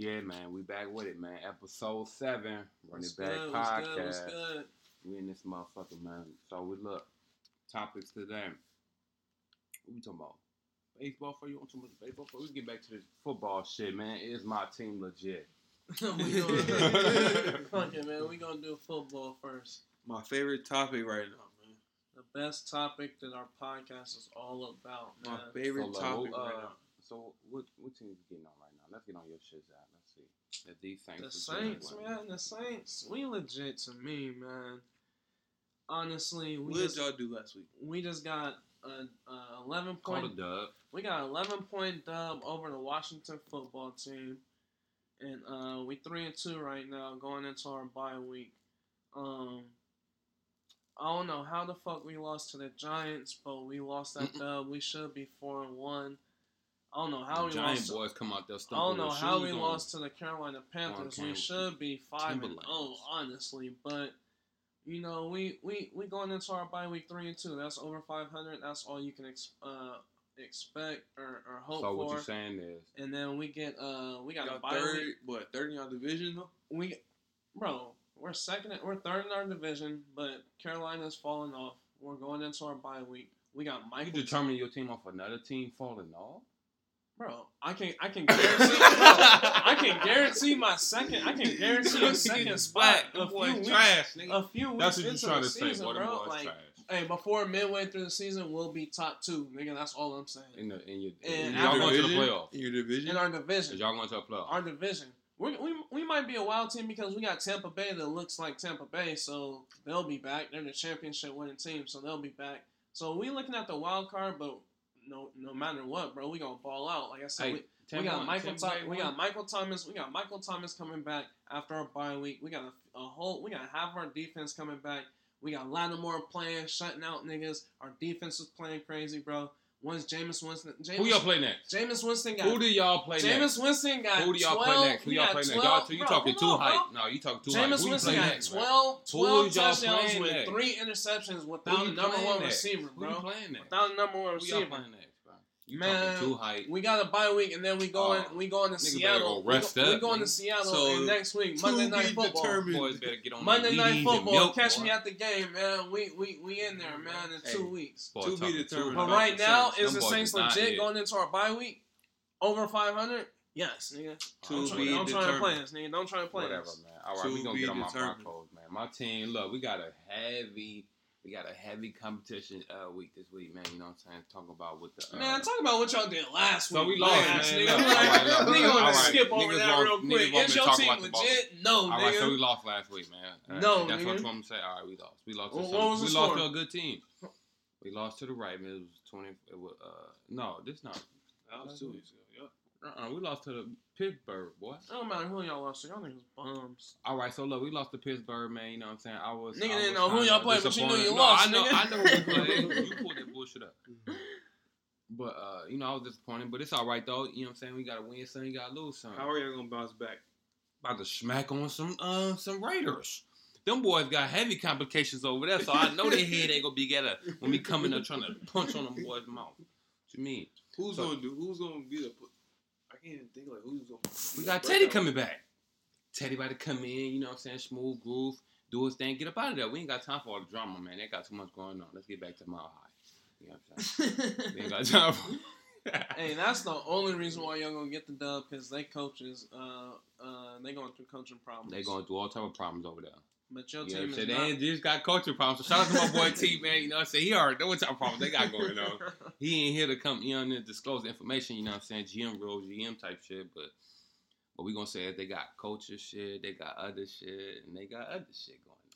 Yeah, man, we back with it, man. Episode seven, Run What's It Back good? What's podcast. good? What's good? We in this motherfucker, man. So we look topics today. What we talking about? Baseball for you? Want some baseball for? We can get back to this football shit, man. Is my team legit? we gonna, fuck it, man. We gonna do football first. My favorite topic right now, man. The best topic that our podcast is all about, Man. My favorite so, topic uh, right now. So what what team you getting on right now? Let's get on your shit out. Let's. That these Saints. The Saints, well. man. The Saints. We legit to me, man. Honestly, we What did just y'all do last week? we just got a, a eleven point a dub. we got 11 point dub over the Washington football team, and uh, we three and two right now going into our bye week. Um, I don't know how the fuck we lost to the Giants, but we lost that dub. We should be four and one. I don't know how The we Giant lost. boys come out there I don't know how we on. lost to the Carolina Panthers. We should be five and oh, honestly, but. You know, we, we, we going into our bye week three and two. That's over five hundred. That's all you can ex- uh, expect or, or hope So for what you're saying is, and then we get uh we got a bye third, week. what, third in y'all division, though? We bro, we're second we're third in our division, but Carolina's falling off. We're going into our bye week. We got you Michael determining your team off another team falling off. Bro, I can I can guarantee bro, I can guarantee my second I can guarantee a second spot a few weeks, trash, a few weeks That's what into the to say, season, boy. Bro. boys Like trash. hey, before midway through the season we'll be top two, nigga. That's all I'm saying. In the in your And in y'all going to the division? In your division? In our division. Y'all going to the playoffs. our division. We, we, we might be a wild team because we got Tampa Bay that looks like Tampa Bay, so they'll be back. They're the championship winning team, so they'll be back. So we looking at the wild card, but no no matter what, bro, we gonna ball out. Like I said, Hey, we, we got won- Michael. We got Michael Thomas. We got Michael Thomas coming back after our bye week. We got a, a whole. We got half our defense coming back. We got Lattimore playing, shutting out niggas. Our defense is playing crazy, bro. Once Jameis Winston, Jameis, Who y'all play next? Jameis Winston got Who do y'all play Jameis next? Winston got Who do y'all 12, play next? Who y'all play next? Y'all, you bro, talking too on, bro. hype? No, you talking too hype. Jameis Who you Winston play got next, bro? 12, 12 y'all touchdowns with next? three interceptions without a number one next? receiver, Who you bro. playing next? Without a number one Who y'all receiver. playing next, bro? You Man, talking too hype. We got a bye week and then we going Oh, we going to nigga better Seattle. go rest we, go, we up, going to nigga. Seattle So, next week Monday night football. determined. Boys better get on Monday night football. milk, Catch boy. me at the game, man. We we we in there, man, in Hey. two weeks. Boy, To be talking determined. But right now, Saints. is the Saints legit it. going into our bye week? Over 500? Yes, nigga. To Don't, I'm try, be don't try to play determined. us, nigga. Don't try to play Whatever, us. man. All right, To we gonna get on my. Broncos, man. My team, look, we got a heavy, we got a heavy competition uh, week this week, man. You know what I'm saying? Talking about with the uh, Man, talk about what y'all did last So week. we lost, Ass, man. nigga. Like, all right, look, we gonna all right. skip over Niggas that want- real quick. want Is your talk team about the ball. legit? No, All right, so we lost last week, man. All right, No, that's nigga. what I'm gonna say. All right, we lost. We lost. To Well, some, what was we the lost score? to a good team. We lost to the Ravens. It was twenty. It was, uh, no, this not. That was two weeks ago. Yeah. Uh-uh, we lost to the Pittsburgh, boy. It don't matter who y'all lost to. Y'all niggas bums. All right, so look, we lost to Pittsburgh, man. You know what I'm saying? I was. Nigga I didn't was know who y'all played, but you knew you disappointed. lost, No, I know. nigga. I know who we played. You pulled that bullshit up. But uh, you know, I was disappointed. But it's all right though. You know what I'm saying? We gotta win some. You gotta lose some. How are y'all gonna bounce back? about to smack on some uh some Raiders. Them boys got heavy complications over there, so I know their head ain't gonna be together when we come in there trying to punch on them boys' mouth. What you mean? Who's So- gonna do? Who's gonna be the? I can't even think like who's gonna. We got Teddy breakout? coming back. Teddy about to come in, you know what I'm saying? Smooth groove, do his thing, get up out of there. We ain't got time for all the drama, man. They got too much going on. Let's get back to Mile High. You know what I'm saying? We ain't got time for hey, that's the only reason why y'all gonna get the dub because they coaches, uh, uh, they going through coaching problems. They going through all type of problems over there. But your You team is saying? They just got culture problems. So shout out to my boy T, man. You know what I'm saying? He already know what type of problems they got going on. he ain't here to come, you know, and disclose information, you know what I'm saying? GM rules, GM type shit, but but we gonna say that they got culture shit, they got other shit, and they got other shit going on.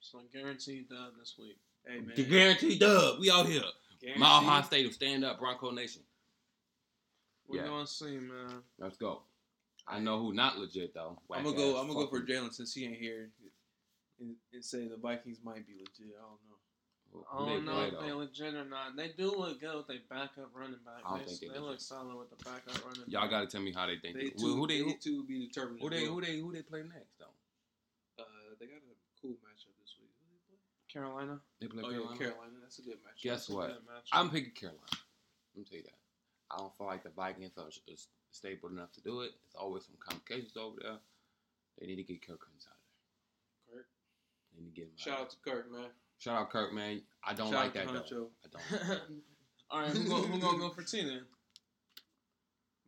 so guaranteed dub this week. Hey man. The guaranteed dub, we out here. Guaranteed. Mile High Stadium, stand up, Bronco Nation. We're Yeah. gonna see, man. Let's go. I know who not legit though. I'm gonna go. I'm gonna go for. Jalen since he ain't here, and, and say the Vikings might be legit. I don't know. I don't know if they're legit or not. They do look good with their backup running back. I don't they think they they look solid with the backup running Y'all back. gotta tell me how they think. They They, too. who, they they who, too be determined. who they who they who they play next though? Uh, they got a cool matchup this week. Who they play? Carolina. They play Oh Carolina. yeah, Carolina. That's a good matchup. Guess That's what? matchup. I'm picking Carolina. Let me tell you that. I don't feel like the Vikings are stable enough to do it. There's always some complications over there. They need to get Kirk Cousins out of there. Kirk. They need to get him Shout out. out to Kirk, man. Shout out Kirk, man. I don't Shout like that out to though. I don't. All right, who gonna, who gonna go for T then?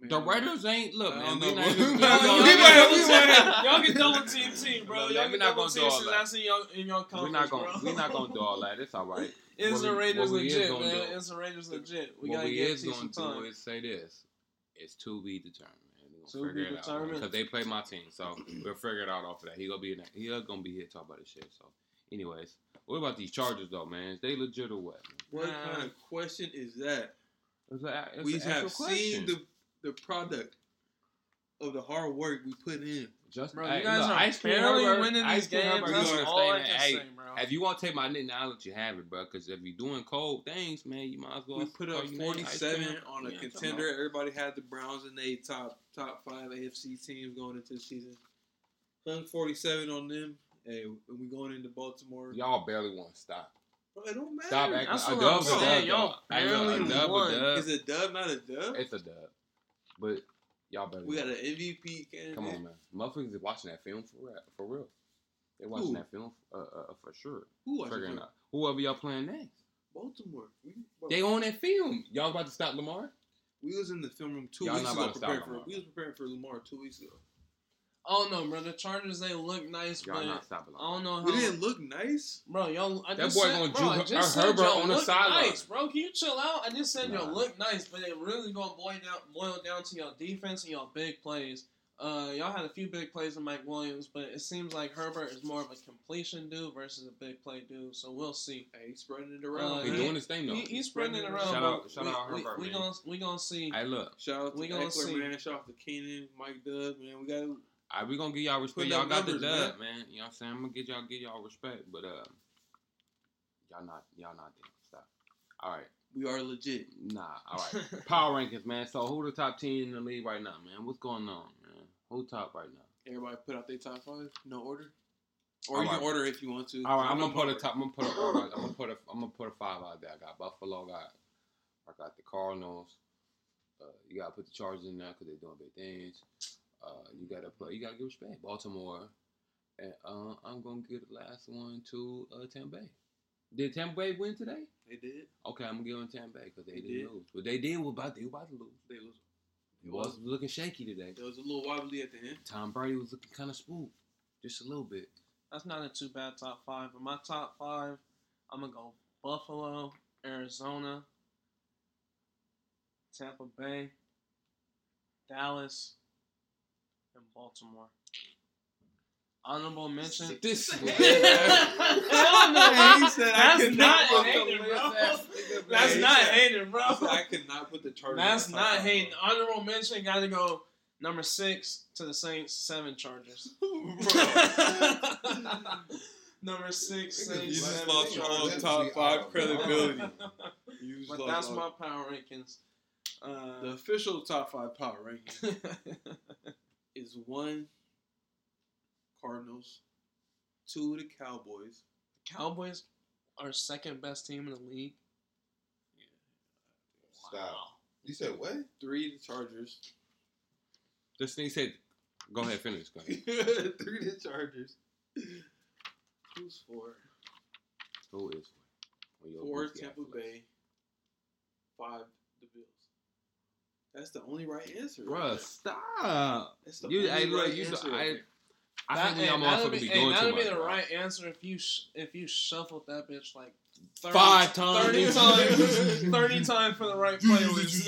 Man, The Raiders ain't look, I man. don't know, not We we might- gonna- we we might- gonna- we might- Y'all can double team team, bro. Y'all we're can not double gonna do team all since that. that's in your in your conference, We're not gonna bro. we're not gonna do all that. It's all right. It's the we- Raiders we legit, man? do- Is the Raiders legit? We what gotta we give is gonna do is say this: it's to be determined. Man. We To gonna be figure it out determined. because they play my team, so we'll figure it out off of that. He gonna be in that. He gonna be here to talk about this shit. So, anyways, what about these Chargers though, man? Is they legit or what? Man? What Nah. kind of question is that? It's a, it's we have actual seen the the product of the hard work we put in. Just, Bro, hey, you guys look, are Ice Cream barely winning these games. That's all I can say, bro. If you want to take my nickname, I'll let you have it, bro. Because if you're doing cold things, man, you might as well. We put up your name 47 on a Yeah, contender. Everybody had the Browns in they top top five AFC teams going into the season. Hung 47 on them. Hey, when we going into Baltimore, Y'all barely want to stop. it don't matter. Stop acting. That's a what dub's I'm saying, y'all though. Hey, look, barely a dub, won. a dub. Is a dub not a dub? It's a dub. But y'all better. we got an MVP candidate. Come on, man. Motherfuckers is watching that film for real. For real. They watching Who? that film uh, uh, for sure. Who was Figuring out whoever y'all playing next. Baltimore. We, bro, They on that film. Y'all about to stop Lamar? we was in the film room 2 Y'all weeks not ago to stop preparing for. Lamar. We was preparing for Lamar two weeks ago. I don't know, bro. The Chargers they look nice, Y'all but not stopping I don't Lamar. know We didn't look nice. Bro, y'all. I That just boy said, gonna bro, juke I Her- just said Herbert y'all on the look sideline. nice, bro. Can you chill out? I just said y'all Nah. look nice, but it really gonna boil down, boil down to y'all defense and y'all big plays. Uh, y'all had a few big plays in Mike Williams, but it seems like Herbert is more of a completion dude versus a big play dude. So we'll see. Hey, he's spreading it around. Uh, He man. doing his thing though. He, he's spreading it around. Shout out- shout we, out Herbert, we man. gonna we gonna see. Hey, look. Shout out to We gonna Ekeler, see. man. Shout out to Keenan, Mike Dub, man. We got to All right, we gonna give y'all respect. Y'all up got the numbers, dub, man. You know what I'm saying? I'm gonna get y'all give y'all respect, but uh, y'all not y'all not there. Stop. All right, we are legit. nah. All right. Power rankings, man. So who the top ten in the league right now, man? What's going on, man? Who top right now? Everybody put out their top five, no order, or All you right. can order if you want to. All right, I'm gonna put a top. I'm gonna put a. I'm gonna put a. I'm gonna put a five out there. I got Buffalo. Got. I got the Cardinals. Uh, you gotta put the Chargers in there because they're doing big things. Uh, you gotta put. You gotta give respect. Baltimore. And uh, I'm gonna give the last one to uh, Tampa Bay. Did Tampa Bay win today? They did. Okay, I'm gonna give them Tampa Bay because they, They didn't did. lose. But they did. Was about they were about to lose. They was. It was looking shaky today. It was a little wobbly at the end. Tom Brady was looking kind of spooked, just a little bit. That's not a too bad top five. But my top five, I'm gonna go Buffalo, Arizona, Tampa Bay, Dallas, and Baltimore. Honorable mention. This Hell no. He said That's could not not hating, bro. That's He not said- hating, bro. he I could not put the Chargers. That's not hating. Honorable mention got to go number six to the Saints, seven Chargers. number six, You Saints, just seven lost your Chargers. whole top five credibility. You just But lost that's my power rankings. Uh, The official top five power ranking is one Cardinals, two the Cowboys, The Cowboys are second best team in the league. Stop. You said what? three the Chargers, This thing said, "Go ahead, finish." Go ahead. three the Chargers. Who's four? Who is on your Four Tampa ass? Bay, five the Bills. That's the only right answer. right Bruh, there. stop. That's the You, only hey, look, right you. answer. I, right there. I That- think y'all hey, that'd motherfuckers be, be hey, doing that'd too be much. the right answer if you if you shuffled that bitch like 30, Five times. 30 times, thirty times for the right playlist.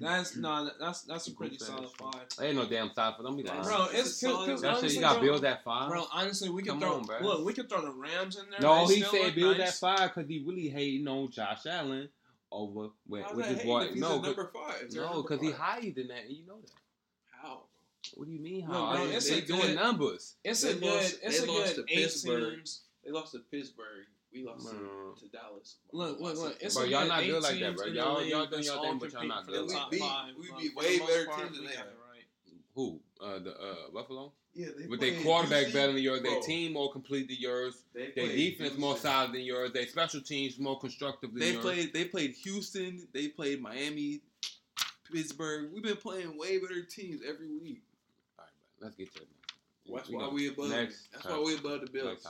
that's no, that's that's a pretty Goof ass solid shit. five. Ain't no damn side for them. Be lying. Bro, It's it's cause, cause that shit, honestly, you got bro, bills at five. Bro, honestly, we can Come throw on, bro. look, we can throw the Rams in there. no, he said look bills nice. at five because he really hating on Josh Allen over with, with his hating boy. No, number five. No, because he five. higher than that, and you know that. How? What do you mean? Look, How? bro, They- it's they a doing good- numbers. It's They a good, lost- it's a they lost good to eight Pittsburgh. teams. They lost to Pittsburgh. We lost to, to Dallas. Look, look, look. It's Bro, a y'all good not good like that, bro. in the Y'all- y'all doing y'all thing, but y'all not good. top We beat- five. we But beat for way the better part, teams than we they got have. right. Who? Uh, the uh, Buffalo. Yeah, they With their quarterback UC, better than yours, their team more complete than yours, They their played defense more Houston. solid than yours, their special teams more constructive than They yours. played. They played Houston. They played Miami, Pittsburgh. We've been playing way better teams every week. All right, man, let's get to it. That's We why we above. next That's why we above the Bills.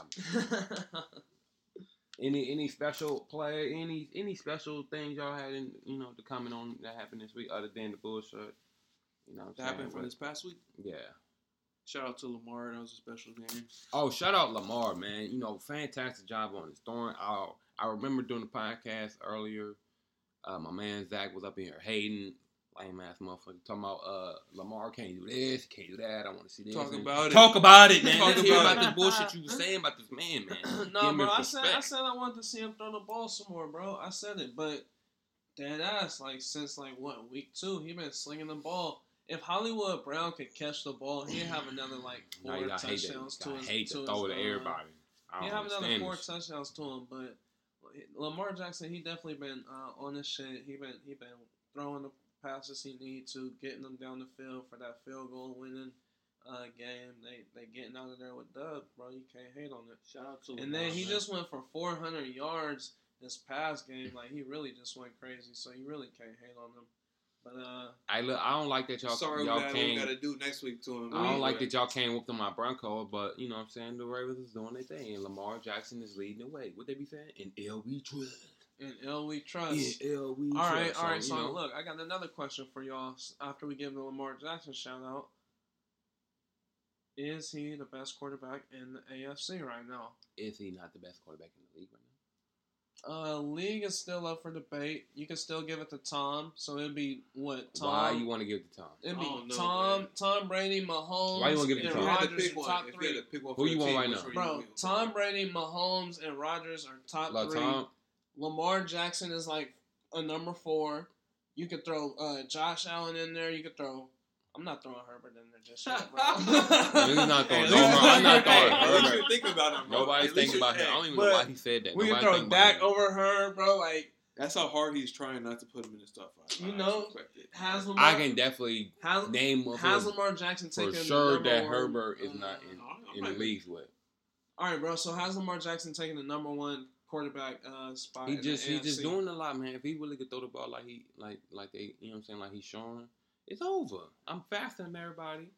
Any any special play? Any any special things y'all had in you know to comment on that happened this week other than the bullshit? You know what I'm That happened from But- this past week. Yeah. Shout out to Lamar. That was a special game. Oh, shout out Lamar, man. You know, fantastic job on his throwing. I I remember doing the podcast earlier. Uh, my man Zach was up in here hating, lame ass motherfucker, talking about uh Lamar can't do this, can't do that. I want to see this. Talk And- about it. Talk about it, man. Talk Let's about about this bullshit you were saying about this man, man. no, bro. I said I said I wanted to see him throw the ball some more, bro. I said it, but dead ass like since like what week two, he been slinging the ball. If Hollywood Brown could catch the ball, he'd have another like four hate touchdowns to gotta his. hate to to throw to uh, everybody. I He'd have another four this. touchdowns to him, but Lamar Jackson, he definitely been uh, on this shit. He been he been throwing the passes he need to, getting them down the field for that field goal winning uh, game. They they getting out of there with dub, bro. You can't hate on it. Shout out to And Lamar. then he man. just went for 400 yards this past game. Like he really just went crazy. So you really can't hate on him. But uh, I look. I don't like that y'all Sorry, y'all we got, came. got to do next week to him. I don't like that y'all came whooped on my Bronco, but you know what I'm saying? The Ravens is doing their thing. And Lamar Jackson is leading the way. What they be saying? In LB trust. In L we trust. In LB All right, trust. all right. So know, look, I got another question for y'all. After we give the Lamar Jackson shout out, is he the best quarterback in the AFC right now? is he not the best quarterback in the league right now? Uh, league is still up for debate. You can still give it to Tom. So it'd be what Tom. Why you want to give it to Tom? It'd be don't know, Tom, man. Tom Brady, Mahomes, Why you wanna give it to and If Tom? had to pick in one, top if three. to pick one Who you want right now? Bro. Tom Brady, Mahomes, and Rodgers are top Like three. Tom, Lamar Jackson is like a number four. You could throw uh, Josh Allen in there. You could throw. I'm not throwing Herbert in there just yet, bro. He's not throwing Hey, no at I'm not throwing hey, at least Herbert. you think about him. bro. nobody's thinking about him. I don't even know why he said that. we can Nobody throw think Dak over her, bro. Like That's how hard he's trying not to put him in his top five. You I know, has Lamar I can definitely has, name has motherfuckers Lamar Jackson taken for taken sure the number that one, Herbert is uh, not in, I'm- I'm in the not- leagues with. All right, bro. So has Lamar Jackson taken the number one quarterback uh, spot? He just he just doing a lot, man. If he really could throw the ball like he like like they you know what I'm saying like he's showing, it's over. I'm faster than everybody.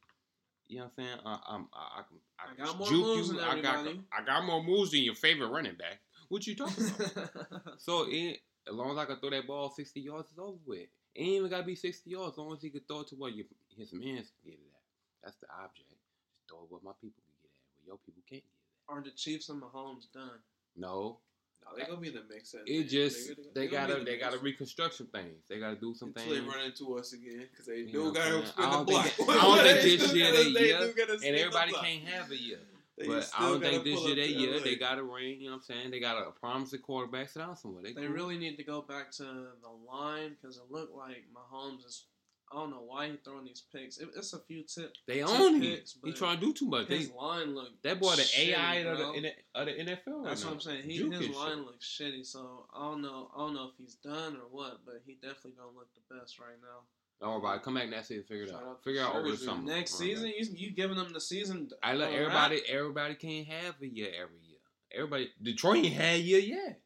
You know what I'm saying? I, I'm I, I can I, I got more juke moves you. than I got everybody. I got more moves than your favorite running back. What you talking about? so it, as long as I can throw that ball 60 yards, it's over with. It ain't even gotta be 60 yards. As long as he can throw it to where your, his man can get it at. That's the object. Just throw it where my people can get it at, where your people can't get it Aren't the Chiefs and Mahomes done? No, No, they're gonna be in the mix. it end. just They- they gonna gotta the they gotta reconstruction some things. They gotta do some until they run into us again because they You do gotta I'm spin saying? I the block. I don't think this year they they year, do gotta spin And everybody can't have a year. But I don't think this year they year they got a ring. You know what I'm saying? They got a promising quarterback. Sit down somewhere. They, They cool. really need to go back to the line because it looked like Mahomes is. I don't know why he throwing these picks. It, it's a few tips. they own him. He trying to do too much. They, His line looked. that boy the shitty, AI of the, in the, of the NFL right That's now. what I'm saying. He, Juke his line shit. looks shitty, so I don't know. I don't know if he's done or what, but he definitely don't look the best right now. Don't worry about it. Come back next season. Figure it out. Figure out over the summer. Next season, you you giving them the season? I let everybody. wrap? Everybody can't have a year every year. Everybody. Detroit ain't had a year yet.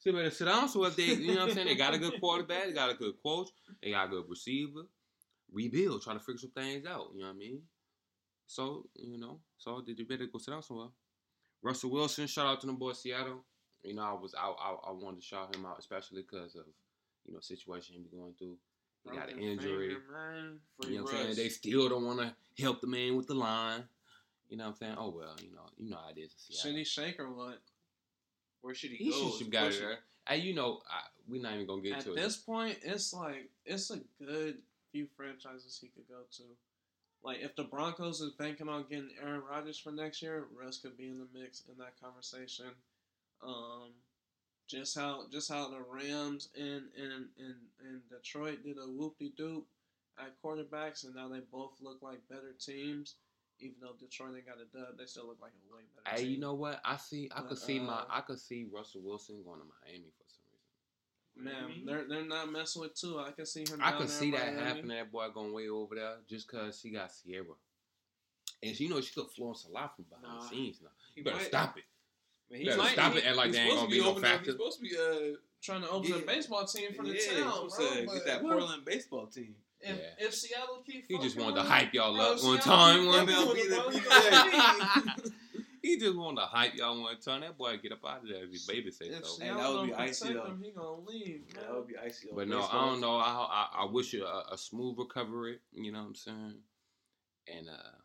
So they better sit down. So if they, you know what I'm saying, they got a good quarterback, they got a good coach, they got a good receiver. Rebuild, try to figure some things out. You know what I mean? So you know, so they better go sit down somewhere. Russell Wilson, shout out to the boy Seattle. You know, I was I I, I wanted to shout him out, especially because of you know situation he be going through. He got an injury. man. You know what I'm saying? They still don't want to help the man with the line. You know what I'm saying? Oh well, you know, you know how it is. in Should he shake or what? Where should he, He go? should is have the got it question. there. Hey, you know, I, we're not even gonna get At to it. At this point, it's like it's a good few franchises he could go to. Like if the Broncos is banking on getting Aaron Rodgers for next year, Russ could be in the mix in that conversation. Um, just how just how the Rams and and and, and Detroit did a whoop de doop at quarterbacks, and now they both look like better teams. Even though Detroit ain't got a dub, they still look like a way better Hey, team. you know what? I see. I But, could see my. uh, I could see Russell Wilson going to Miami for some reason. Man, they're they're not messing with two. I can see him. I down can see that Miami. happening. That boy going way over there just cause she got Ciara, and she you know she could influence a lot from behind Nah. the scenes. Now you better might- stop it. Man, You better might- stop he- it. Act like he's there ain't supposed gonna to be no opening up- factor. He's supposed to be uh Trying to open a baseball team for the yeah, town, he's bro. supposed get that Portland baseball team. If, Yeah. if Seattle keeps, He just wanted to hype y'all Bro, up one Seattle time. One fucking MLB the him, bro. PGA. he just wanted to hype y'all one time. That boy get up out of there if his baby say If so. Hey, that would be icy, protect though. him, he gonna leave. That would be icy. But no, I don't know. I, I I wish you a, a smooth recovery. You know what I'm saying? And uh,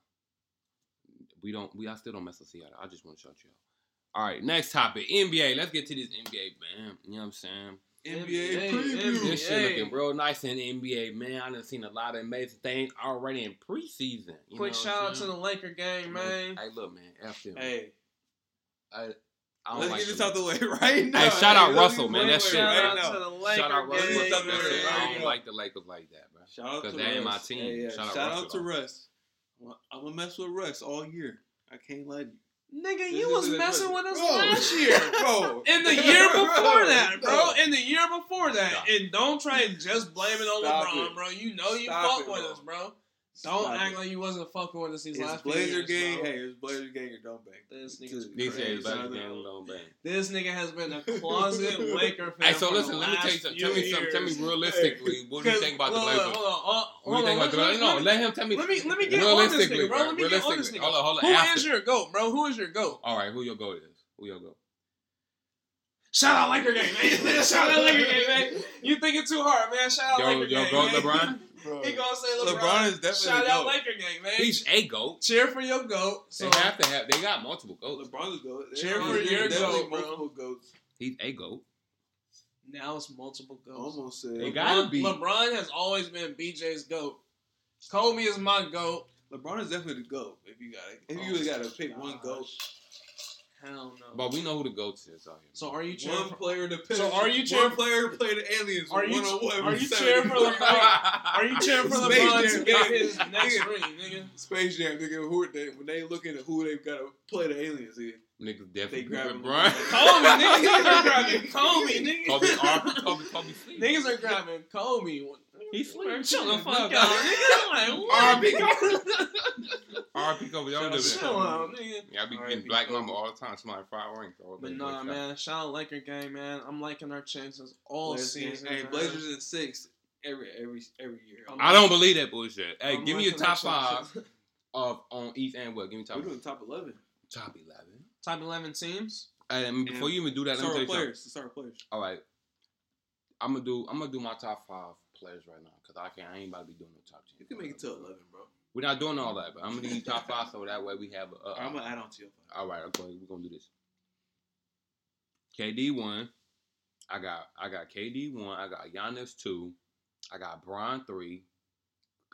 we don't. We I still don't mess with Seattle. I just want to shout you out. All right, next topic. NBA. Let's get to this NBA, man. You know what I'm saying? NBA NBA, preview. This shit looking real nice in the NBA, man. I done seen a lot of amazing things already in preseason. You Quick know shout out I'm to the Laker game, man. Hey, look, man. F them. Hey, I, I don't let's like get this out the way right now. Hey, shout out Russell, man. this That shit, the Shout out to the Laker Shout out Russell. gang, What's up, That man? shit. I don't like the Lakers like that, bro. Shout out 'Cause to they ain't my team. Hey, yeah. Shout out Shout Russ, out to though. Russ. I'm gonna mess with Russ all year. I can't let you. Nigga, you was messing with us Bro, last year. bro. In the year before that, bro. In the year before that. Stop. And don't try and just blame it on Stop LeBron, it. bro. You know you Stop fuck it, with bro. us, bro. Don't Stop act it. like you wasn't fucking with us these It's last few Blazer years, gang. bro. Hey, it's Blazer gang or don't bang. This Two. nigga's These crazy. days, back son. again, don't bang. This nigga has been a closet Laker fan. Hey, so for listen, the let me tell you something. Tell me something. Tell me years. realistically, what do you think about the look, Blazers? look, Hold on, hold What do you think on, about the Blazers? No, let- let him tell me. Let me let me get on this nigga, bro. Let me get on this nigga. Hold on, hold on. Who after. is your goat, bro? Who is your goat? All right, who your goat is? Who your goat? Shout out Laker gang, man. Shout out Laker gang, man. You thinking too hard, man. Shout out Yo, Laker yo, gang, go man. LeBron. Bro. He gonna say LeBron. LeBron is definitely Shout the out GOAT. Laker gang, man. He's a goat. Cheer for your goat. So They have to have. They got multiple goats. LeBron's a goat. Cheer There's for your goat, multiple goats. He's a goat. now it's multiple goats. Almost said. They gotta LeBron, be. LeBron has always been BJ's goat. Kobe is my goat. LeBron is definitely the goat. If you got to if Oh, you really got to pick one goat, Hell no. But we know who the goats is out here. so are you cheering one for? player to pick. So are you cheering one player to play the aliens? Are you- one on one? are you cheering for LeBron? Are you cheering for Space LeBron Jam, to get nigga. his next ring, nigga? Space Jam, nigga. Who they when they looking at who they got to play the aliens? Nigga. Niggas definitely They grabbing LeBron. Kobe, nigga. Niggas are grabbing Kobe, nigga. Kobe, R- Kobe, Kobe. Niggas are grabbing Kobe. He sleep. Man, Chill the fuck No, out, nigga. I'm like, what? R.I.P. Kobe. R.I.P. Kobe. Y'all do that. Chill out, nigga. Yeah, I be R.I.P. getting black Kobe. mama all the time. Somebody five rings. all But day. nah, man. Shout out Laker gang, man. I'm liking our chances all Blazers, season. Hey. Blazers in six every every every year. I'm I don't believe that bullshit. Hey, I'm give me your top five of on East and West. Give me top We're doing top eleven. top eleven. Top 11 teams. Hey, and before you even do that, let me tell Start you something. players. Start players. All right, I'm gonna do. I'm gonna do my top five players right now because I can't. I ain't about to be doing no top ten. You can make it to eleven, bro. We're not doing all that, but I'm gonna do top five so that way we have. A, a, I'm gonna add on to your five. all right, okay, we're gonna do this. KD one. I got I got KD one. I got Giannis two. I got Bron three.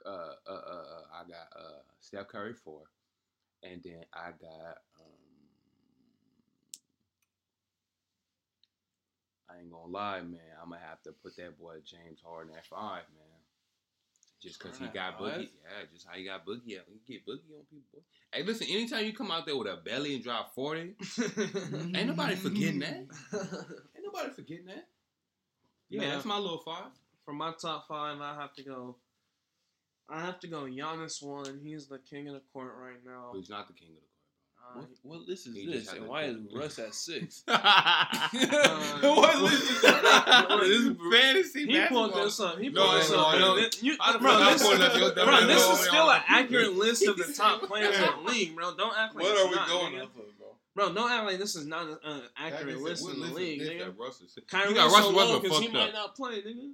Uh, uh, uh, uh, I got uh Steph Curry four, and then I got I ain't gonna lie, man. I'm gonna have to put that boy James Harden at five, man. Just cause he got boogie, yeah. Just how he got boogie at. He get boogie on people. boy. Hey, listen. Anytime you come out there with a belly and drop forty, ain't nobody forgetting that. Ain't nobody forgetting that. Yeah, Nah. that's my little five. For my top five, I have to go. I have to go Giannis one. He's the king of the court right now. He's not the king of the What, what list is He this? And why is Russ at six? court. what list is that? this is fantasy he pulled this up. He No, pulled this no, up. no. bro. This- you- How bro, fuck this, pulled bro, dumb this ass is still an accurate list of the top players in the league, bro. Don't act like What are we not, going nigga. off of, bro? Bro, don't act like this is not an uh, accurate list in the league, nigga. Kyrie You got so Russell low Westbrook because he fucked might up. not play, nigga.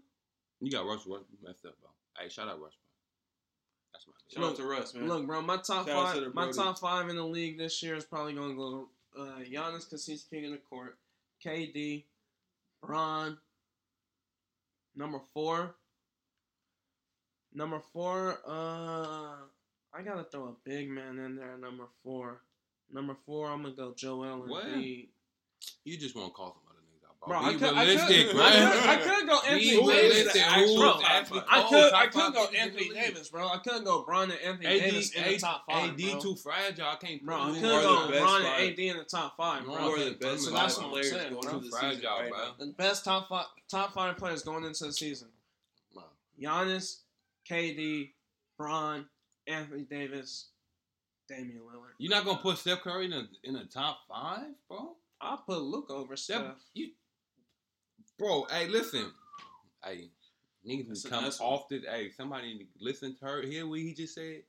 You got Russell Westbrook messed up, bro. Hey, shout out Russ, That's my out to Russ, man. Look, bro, my top Shout out to five, my top five in the league this year is probably gonna go uh, Giannis because he's king of the court. KD, Bron. Number four. Number four. Uh, I gotta throw a big man in there. Number four. Number four. I'm gonna go Joel Embiid. What? You just want to call some other niggas out Bro, I Be could, I could, realistic, I could, I could go Anthony Who is Davis. realistic. the Who actual is top actually? I could, I could go niggas in the Anthony. Davis, bro. I couldn't go Bron and Anthony AD, Davis in the top five, AD bro. too fragile. I can't. Bro, I couldn't are in the go Bron and? AD in the top five, No, bro. Who are the best so that's what I'm players saying, going bro. into the Fragile, season bro. The best top five, top five players going into the season: Giannis, KD, Bron, Anthony Davis, Damian Lillard. You're not gonna put Steph Curry in the in the top five, bro. I'll put Luke over Steph, Steph. you, bro. Hey, listen. Hey, niggas That's a- come off the. Hey, somebody listen to her. Hear what he just said.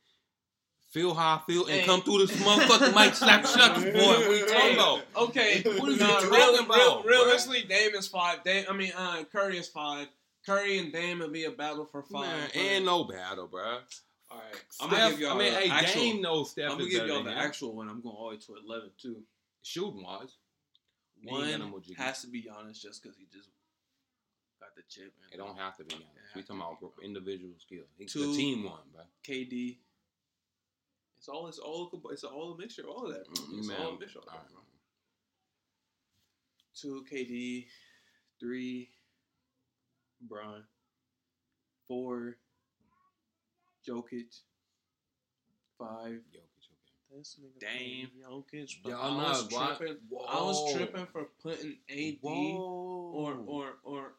Feel how I feel and Hey. come through this motherfucking mic. Slap shut boy. What are you talking about? Okay, What are you talking real, about, real, realistically, Dame is five. Dame, I mean, uh, Curry is five. Curry and Dame will be a battle for five. Man, ain't no battle, bro. All right, I'm gonna give y'all I mean, hey, actual. Dame knows Steph I'm gonna give y'all the actual one. I'm going all the way to 11 too. shooting wise. He ain't got no more One has to be Giannis just because he just the chip. It don't have to be. Giannis. We talking about be, individual skill. He, the team won, bro. KD. It's all. It's all. It's all a mixture. of All of that. Mm, bro. It's Man, all a mixture. Of all all that, bro. Two KD, three Bron, four Jokic, five Jokic, okay. This nigga Dame. Jokic, but Y'all I was not wa- tripping. I was tripping for putting AD Whoa. or or or or.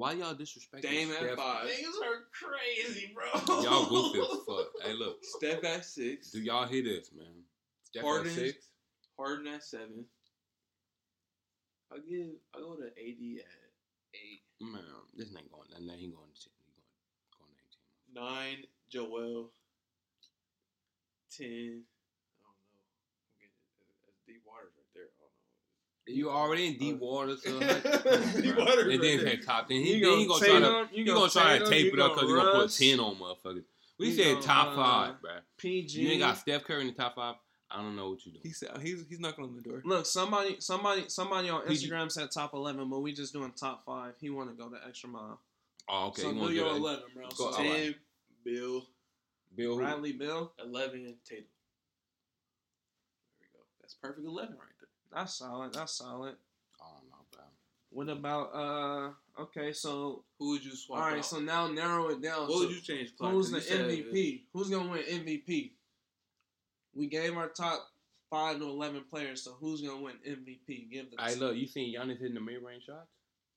Why y'all disrespecting Dame at Steph? five. Niggas are crazy, bro. Y'all goofy as fuck. Hey, look. Steph at six, Do y'all hear this, man? Steph at six. Harden at seven. I give. I go to AD at eight, Man, this ain't going. That ain't going. to He going. Going to nine Joel, ten. I don't know. I'm getting that's deep waters right there. I don't know. You already in deep water, so Deep waters And then right at top ten, he, You then he gonna try to Tatum, he gonna try to tape it up because he gonna put Russ, ten on motherfuckers. We You said gonna, top uh, five, bro. PG. You ain't got Steph Curry in the top five. I don't know what you doing. He said he's he's knocking on the door. Look, somebody, somebody, somebody on PG. Instagram said top eleven, but we just doing top five. He want to go the extra mile. Oh, okay. so you do your eleven, bro. Go- So all Ten, right. Bill, Bill, who? Bradley Beal, eleven, Tatum. There we go. That's perfect eleven right there. That's solid. That's solid. I don't know, bro. What about uh? Okay, so Who would you swap all right, out? so now narrow it down. what to would you change? Clark? who's the you said- MVP? Who's gonna win MVP? We gave our top five to eleven players, so who's gonna win MVP? Give the Hey, look, you seen Giannis hitting the mid range shots?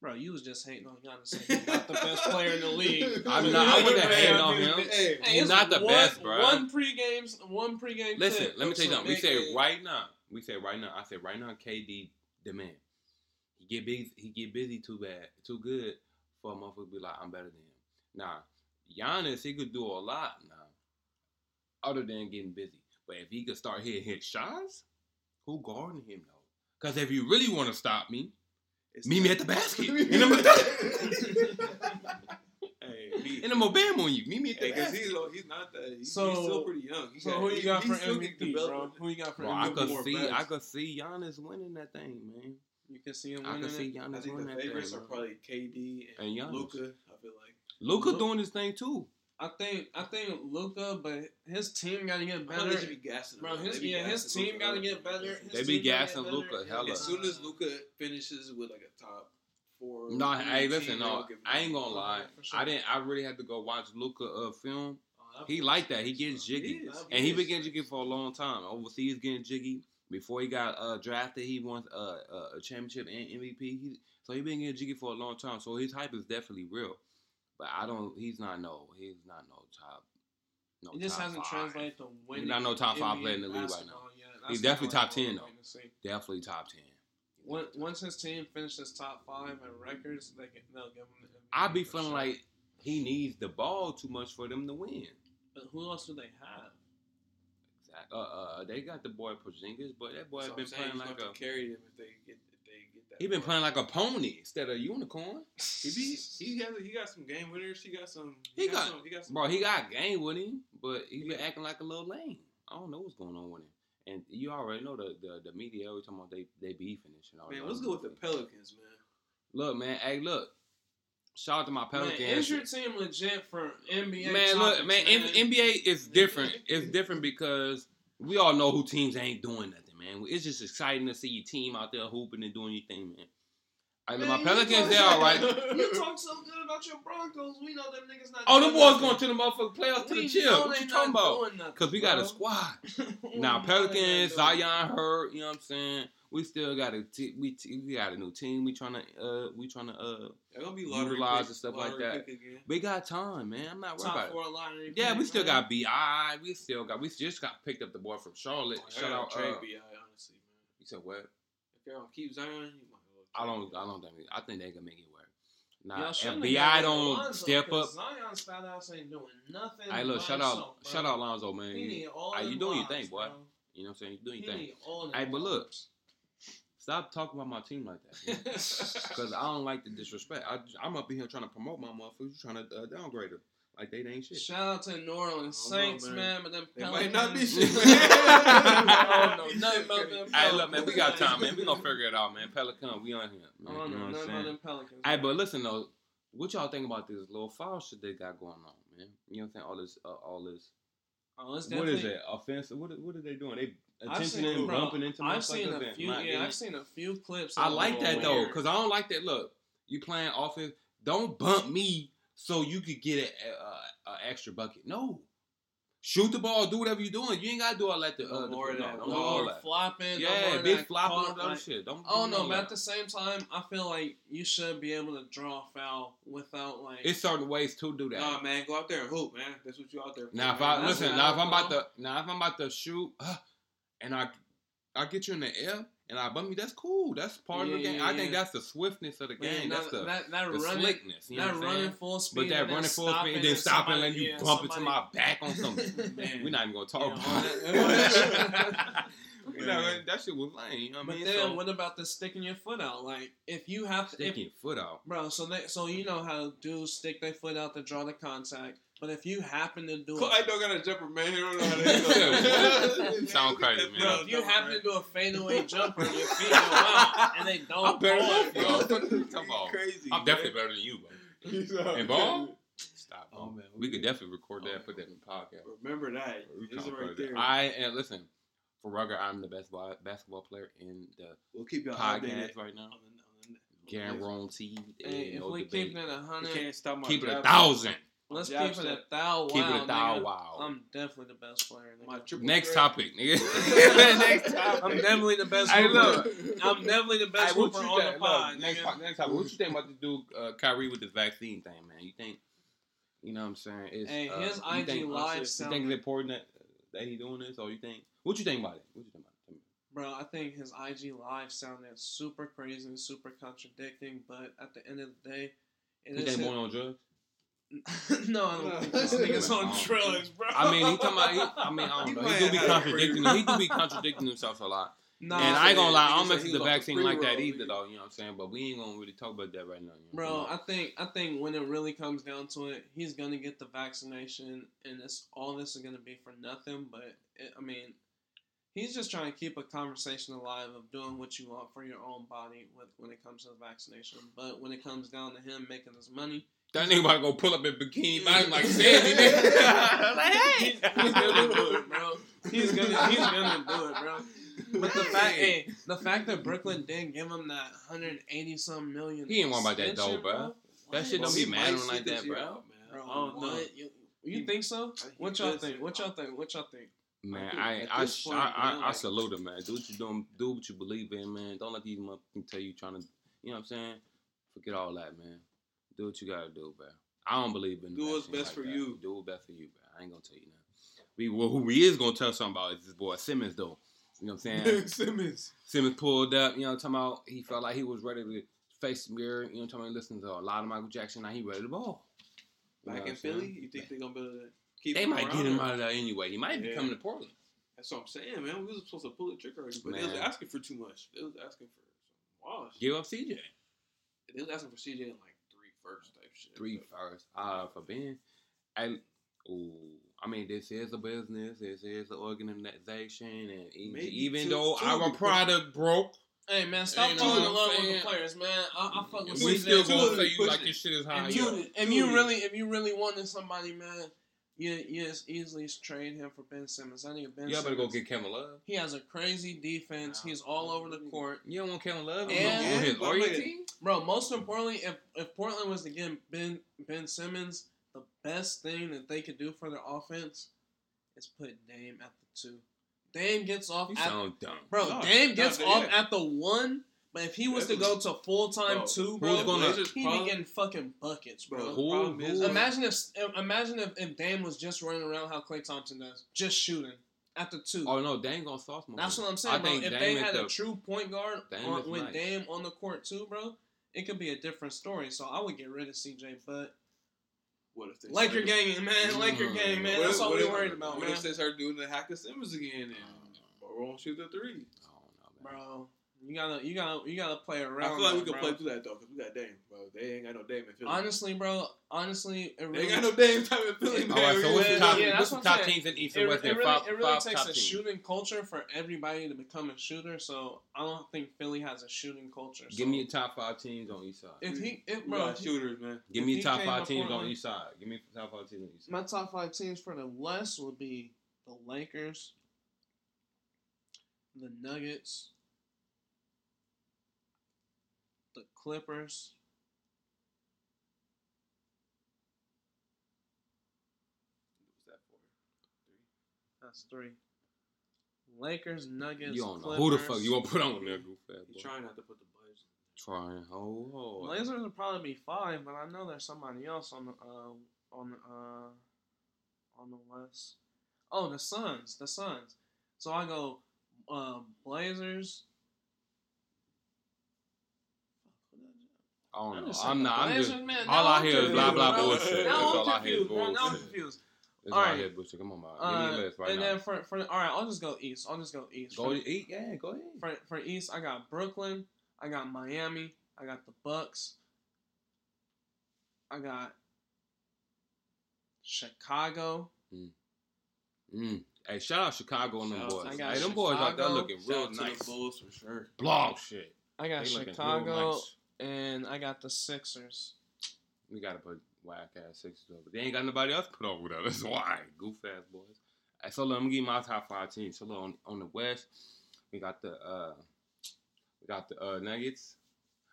bro. You was just hating on Giannis. saying He's not the best player in the league. I'm not- I wasn't Man, hating on him. Hey, Hey, He's it's not the one, best, bro. One pregame, one pregame. Listen, clip let me tell you something. We say right now. We say right now. I said right now. KD the man. He get busy. He get busy too bad, too good for a motherfucker to be like, I'm better than him. Now, Giannis, he could do a lot now, other than getting busy. But if he could start hitting hit shots, who guarding him though? Because if you really want to stop me, it's meet me at the basket. and I'm gonna Hey, he, and I'm gonna bam on you. Meet me at the Hey, cause basket. he's he's not that. He's, So- he's still pretty young. He So got- who you got for MVP, bro? Who you got for Bro, I MVP? could see. I could see Giannis winning that thing, man. You can see him winning. I winning could see it. Giannis I think winning the that favorites thing. are probably KD and, And Luka. I feel like. Luka doing his thing too. I think I think Luka, but his team got to get better. they be gassing him Bro, his be yeah, his team Luka got to get better. His They be gassing get better. Luka hella. As soon as Luka finishes with like a top four. No, three hey, listen, no, I ain't gonna lie. Sure. I didn't. I really had to go watch Luka uh, film. Oh, He like that. He gets jiggy, He and he been getting jiggy for a long time. Overseas, getting jiggy. Before he got uh, drafted, he won uh, uh, a championship and MVP. He, so he been getting jiggy for a long time. So his hype is definitely real. But I don't. He's not no. He's not no top. No It just hasn't translated to winning. not no top five player in the league right now. He's definitely top 10 though. Definitely top ten. Once, once his team finishes top five in records, they can, they'll give him the MVP. I be feeling sure. like he needs the ball too much for them to win. But who else do they have? Exact- Uh, uh, they got the boy Porzingis, but that boy So been playing like a carry them if they get if they get that. he been playing like a pony instead of a unicorn. He be he got he got some game winners. He got some. He got- some, he got some. Bro, he got game with him, but he been acting like a little lame. I don't know what's going on with him. And you already know the the, the media always talking about they they beefing and shit. all Man, what's good with the. Pelicans, man? Look, man. Hey, look. Shout out to my Pelicans. Man, is your team legit for NBA? man, look, man, man? N- NBA is different. It's different because we all know who teams ain't doing nothing, man. It's just exciting to see your team out there hooping and doing your thing, man. I Man, my Pelicans, talk- they all right. You talk so good about your Broncos. We know them niggas not. Oh, them boys nothing. going to the motherfucking playoffs to the chip. What you talking about? Because we got a squad. Now Pelicans, they not doing Zion hurt. You know what I'm saying? We still got a t- we t- we got a new team. We trying to uh we trying to uh They're be lottery Utilize pick- and stuff like that. we got time, man. I'm not worried Top about it. four lottery. Yeah, pick, we still man. got Bi. We still got. We just got picked up the boy from Charlotte. I Shout out. trade Uh, Bi, honestly, man. you said what? If they're gonna keep Zion, you might as well I don't. I don't think. I think they can make it work. Nah, Y'all if shouldn't Bi don't Lonzo, step up. Zion's ass ain't doing nothing. Hey, look, shout out, bro. shout out, Lonzo, man. You, need all Hey, you them doing your thing, boy. bro. you know what I'm saying? You doing your thing. Hey, but look. Stop talking about my team like that. Because I don't like the disrespect. I, I'm up in here trying to promote my motherfuckers. You trying to uh, downgrade them like they ain't shit. Shout out to New Orleans I don't know, Saints, man. man. But them They Pelicans, might not be shit. shit. I don't know nothing about them. Hey, look, man, we got time, man. We gonna figure it out, man. Pelican, we on here, I man. don't You know know what nothing about them Pelicans. Hey, but listen though, what y'all think about this little foul shit they got going on, man? You know what I'm saying? All this, uh, all this. oh, it's What is definitely- it? Offensive? What? are- What are they doing? They I've attention seen, and bumping into I've seen a few. Yeah, getting- I've seen a few clips. I like it. that though, because I don't like that. Look, you playing offense. Don't bump me so you could get a, a, a extra bucket. No, shoot the ball. Do whatever you're doing. You ain't gotta do all that. The, uh, the, more no, that. don't no more that. flopping. no Yeah, of big flopping caught, and other like- shit. Don't. Oh do no, all but at the same time, I feel like you should be able to draw a foul without like. it's certain ways to do that. Nah, man, go out there and hoop, man. That's what you out there for. Now if man. I that's listen, now if I'm about to now if I'm about to shoot, uh, and I I get you in the air and I bump you, that's cool. That's part of the game. yeah, I think that's the swiftness of the game. that, that's the, that, that the running, slickness. You know that what I'm running saying? full speed. But that running full speed and then stopping and then you yeah, bump into somebody- my back on something. Man. We're not even gonna talk Yeah, about it. that- You know, that shit was lame. You know what I But mean? then, so, what about the sticking your foot out? Like, if you have to, if, sticking your foot out. bro, so they, so you know how dudes stick their foot out to draw the contact. But if you happen to do it, I don't got a jumper, man. He don't know how to What? Sound crazy, man. bro, if you happen to do a fadeaway jumper, your feet go out, and they don't. I'm better fall, than y'all. What the fuck you talking about? Crazy. I'm definitely better than you, bro. And ball? Stop. Oh, man. We could definitely record oh, that, Oh, and put that in the podcast. Remember that. We This is talking right there. that. I and listen, for Rugger, I'm the best ba- basketball player in the we'll keep y'all podcast updated. right now. on the- on the- Guaranteed. Hey, if no we debate. keep it a hundred, can't stop my keep it a thousand. Let's jab keep it a step. thou. Keep it a wow, thou nigga. wow. I'm definitely the best player. My Nigga. triple Next threat. topic, nigga. Next topic. I'm definitely the best. I hooper. look. I'm definitely the best Hey, what hooper you on think- the pod, next, nigga. next topic. What you think about the dude uh, Kyrie with this vaccine thing, man? You think? You know what I'm saying? It's, Hey, uh, his IG think, live You think it's important that that he doing this, or you think? What you think about it? What you think about it? Bro, I think his IG live sounded super crazy and super contradicting, but at the end of the day, it You is think his- more on drugs? no, I don't think this nigga's on drugs, bro. I mean, he talking about. He, I mean, I He don't know. He might do be contradicting. He do be contradicting himself a lot. Nah, and I ain't gonna lie, I don't said mess with the was off the vaccine like that either, nigga. though. You know what I'm saying? But we ain't gonna really talk about that right now. You know? Bro, I think I think when it really comes down to it, he's gonna get the vaccination, and it's all this is gonna be for nothing. But it, I mean, he's just trying to keep a conversation alive of doing what you want for your own body with when it comes to the vaccination. But when it comes down to him making his money, that nigga about to go pull up in bikini bottom like Sandy. nigga. like, hey, he's, he's gonna do it, bro. He's gonna he's gonna do it, bro. But the fact, hey, the fact that Brooklyn didn't give him that 180 some million, He ain't worried about that dough, extension, bro. That shit don't be might mad sit like that, bro. out, man. Bro, don't know. You, you think so? What y'all think? What y'all think? What y'all think? Man, I I, point, I, man, I, I salute him, man. Do what you doing, do what you believe in, man. Don't let these motherfuckers tell you trying to, you know what I'm saying? Forget all that, man. Do what you gotta do, bro. I don't believe in Do what's best like for that. you. Do what's best for you, bro. I ain't gonna tell you nothing. We well, who we is gonna tell something about is this boy Simmons, though. You know what I'm saying? Simmons. Simmons pulled up, you know, talking about he felt like he was ready to face the mirror, you know, talking about listening to a lot of Michael Jackson. Now he ready to ball. You know Back in? Philly, you think they're gonna be able to keep They might get him out of there anyway. He might be Yeah. coming to Portland. That's what I'm saying, man. We was supposed to pull the trigger already, but they was asking for too much. They was asking for some wash. Give up CJ. They was asking for CJ in like first type shit. Three first. Uh, for Ben, I, ooh, I mean, this is a business. This is an organization, and e- Maybe even two- though two our product broke, Hey man, stop You know falling in love with the players, man. I, I fuck with we still gonna say you like your shit is high. If you, if you really, if you really wanted somebody, man, you you just easily trade him for Ben Simmons. I think Ben Simmons. You better go get Kevin Love. He has a crazy defense. Nah. He's all over the court. You don't want Kevin Love And- on his But Warrior look team? Bro, most importantly, if, if Portland was to get Ben Ben Simmons, the best thing that they could do for their offense is put Dame at the two. Dame gets off You at sound dumb. bro. No, Dame gets no, off yeah. at the one, but if he was to go to full time Bro, two, who's bro, gonna- Blazers he be getting fucking buckets, bro. Bro, Who- problem who- Imagine if imagine if, if Dame was just running around how Klay Thompson does, just shooting at the two. Oh no, Dame gonna sophomore. That's what I'm I saying, bro. think If Dame they had the- a true point guard Dame on, with nice. Dame on the court too, bro, it could be a different story. So I would get rid of CJ, but What if they Laker start- gang, man, Laker Mm. gang, man. What That's if- all what we if- worried about, What man. if they start doing the Hacker Simmons again and or won't shoot the three? I don't know, man. Bro, you gotta, you gotta, you gotta play around. I feel like we can bro. play through that though, cause we got Dame, bro. They ain't got no Dame in Philly. Honestly, bro, honestly, it they ain't got no Dame type in Philly, man. All right, so We what's the top? yeah, what's the top teams in East it, and it West? There really, five, it really five takes top a teams. shooting culture for everybody to become a shooter. So I don't think Philly has a shooting culture. Give me your top five teams on East side. if he, if bro, got shooters, man. Give me he your top five to teams on East each side. Give me your top five teams on each side. My top five teams for the West would be the Lakers, the Nuggets, the Clippers, What's that for? that's three. Lakers, Nuggets, You don't know Clippers. who the fuck you gonna put on there, goof ass He's boy. trying not to put the Blazers. Trying. Oh, oh. Blazers would probably be five, but I know there's somebody else on the uh on the uh on the West. Oh, the Suns, the Suns. So I go uh, Blazers. I don't I know. I'm not. I'm just. man. all I hear is blah blah bullshit. That's all I'm hear is bro. Now I'm confused. That's all I Alright. hear is bullshit. Come on, man. Uh, Give me a list right and now. then for for all right, I'll just go East. I'll just go East. Go for, eat. Yeah, go ahead. for for East, I got Brooklyn. I got Miami. I got the Bucks. I got Chicago. Mm. Hey, shout out Chicago and them Shout boys. I Hey, them boys out there looking real Shout out to nice. Bulls for sure. Blog shit. I got They Chicago, nice. And I got the Sixers. We gotta put whack ass Sixers over. They ain't got nobody else to put over there. That's why. Goof ass boys. So look, I'm gonna give you my top five teams. So look, on, on the West, we got the uh we got the uh Nuggets.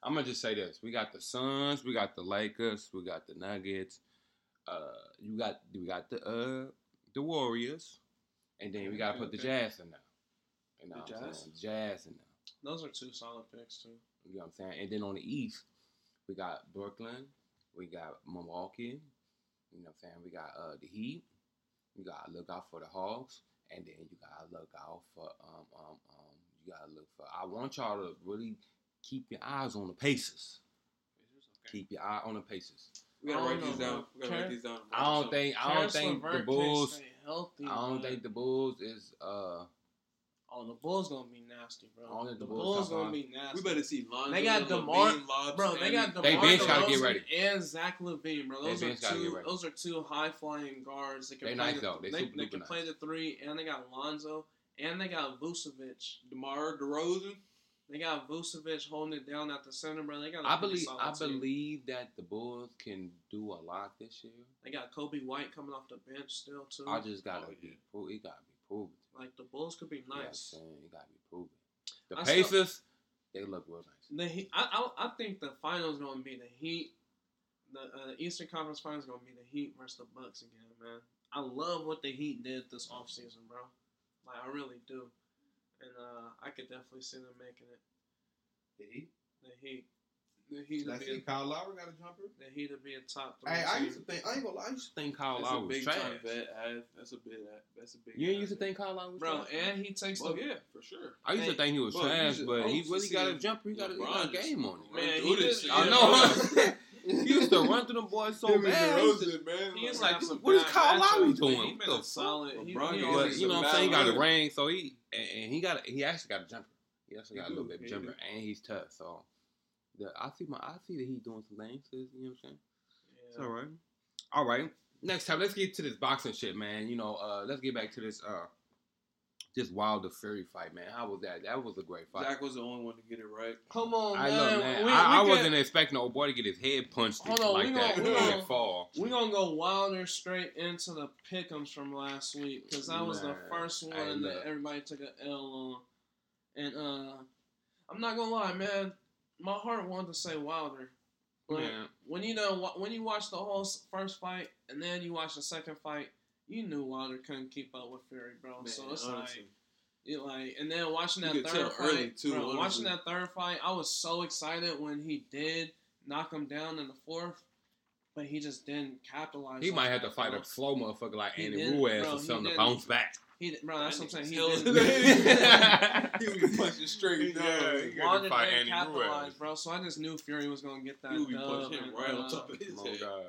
I'm gonna just say this. We got the Suns, we got the Lakers, we got the Nuggets, uh you got we got the uh the Warriors, and then we gotta put the Jazz in there. You know The Jazz? Jazz in there. Those are two solid picks too. You know what I'm saying? And then on the East, we got Brooklyn, we got Milwaukee, you know what I'm saying? We got uh, the Heat, you gotta look out for the Hawks, and then you gotta look out for um um um you gotta look for I want y'all to really keep your eyes on the Pacers. Keep your eye on the Pacers. We gotta write these down. We gotta write these down. I don't think I don't think the Bulls I don't think the Bulls is uh Oh, the Bulls gonna be nasty, bro. I the the Bulls Bulls gonna five. be nasty. We better see Lonzo. They got DeMar- LaVine Bro, they got DeMar They bench gotta get ready. and Zach LaVine, bro. They Those are bench gotta get two. Those are two high flying guards. They can They play nice, the, though. They They, super they can nice. play the three, and they got Lonzo, and they got Vucevic. DeMar DeRozan. They got Vucevic holding it down at the center, bro. They got. a I believe solid I team. believe that the Bulls can do a lot this year. They got Coby White coming off the bench still too. I just gotta Oh, be yeah. pro- it gotta be proven. Like the Bulls could be You know what I'm nice. saying? It gotta be proven. The I still- Pacers, they look real nice. The Heat, I, I I think the finals gonna be the Heat. The uh, Eastern Conference Finals gonna be the Heat versus the Bucks again, man. I love what the Heat did this offseason, bro. Like I really do, and uh, I could definitely see them making it. The Heat. The Heat to That's be a, it. Kyle Lowry got a jumper. the Heat to be a top three. Hey, I used to think I ain't gonna lie. I used to think Kyle Lowry was trash. time. I- That's a big. That's a big. You ain't used to think Kyle Lowry was bro, trash. and he takes Well, the yeah, for sure. I used to think he was bro, trash, should but he really got a jumper. He got a, he got a LeBron game on him. Man, he this did- shit. I know. he used to run through them boys so and bad. I used to- DeRozan, man. He is like, like what is Kyle Lowry doing? man. He What been the solid. He, LeBron he But you know what I'm saying? He got a ring, so he and and he got a, he actually got a jumper. He actually got a little bit of jumper, and he's tough. So the, I see my I see that he's doing some things. You know what I'm saying? It's all right. All right. Next time, let's get to this boxing shit, man. You know, uh, let's get back to this uh Just Wilder Fury fight, man. How was that? That was a great fight. Jack was the only one to get it right. Come on, I man. love man. We, I, I we wasn't expecting old boy to get his head punched Hold on, like we that gonna- we and gonna- fall. We're gonna go Wilder straight into the pickums from last week because that was the first one that everybody took an L on. And uh, I'm not gonna lie, man. My heart wanted to say Wilder, but Man, when you know when you watch the whole first fight and then you watch the second fight, you knew Wilder couldn't keep up with Fury, bro. Man, so it's honestly. like. It like and then watching that third fight, too, bro, watching that third fight, I was so excited when he did knock him down in the fourth, but he just didn't capitalize. he on might have to fight bro. a slow motherfucker like He Andy didn't, Ruiz bro, or something to bounce back. He, bro, that's what I'm saying. He That didn't. He was punching straight down. Yeah, he got- Wilder to fight didn't Andy capitalize, Ruiz. bro. So I just knew Fury was gonna get that He would be punching him right on top of his Oh head. God,